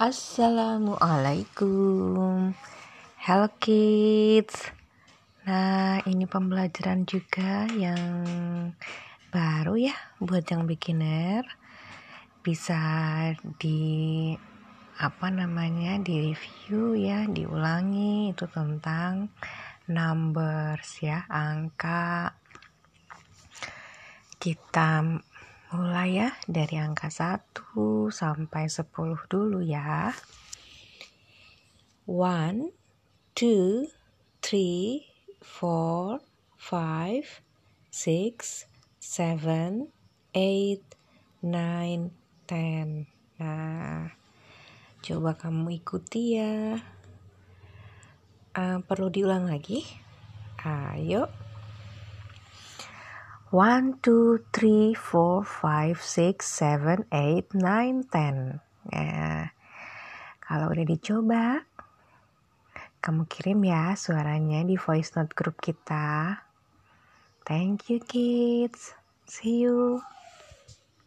Assalamualaikum. Hello kids. Nah ini pembelajaran juga yang baru ya Buat yang beginner. Bisa di apa namanya di review ya diulangi. Itu tentang numbers ya angka. Kita Mulai ya dari angka 1 sampai 10 dulu ya. 1 2 3 4 5 6 7 8 9 10. Nah, coba kamu ikuti ya. Uh, perlu diulang lagi? Ayo. 1, 2, 3, 4, 5, 6, 7, 8, 9, 10. Ya. Kalau udah dicoba, kamu kirim ya suaranya di voice note grup kita. Thank you kids. See you.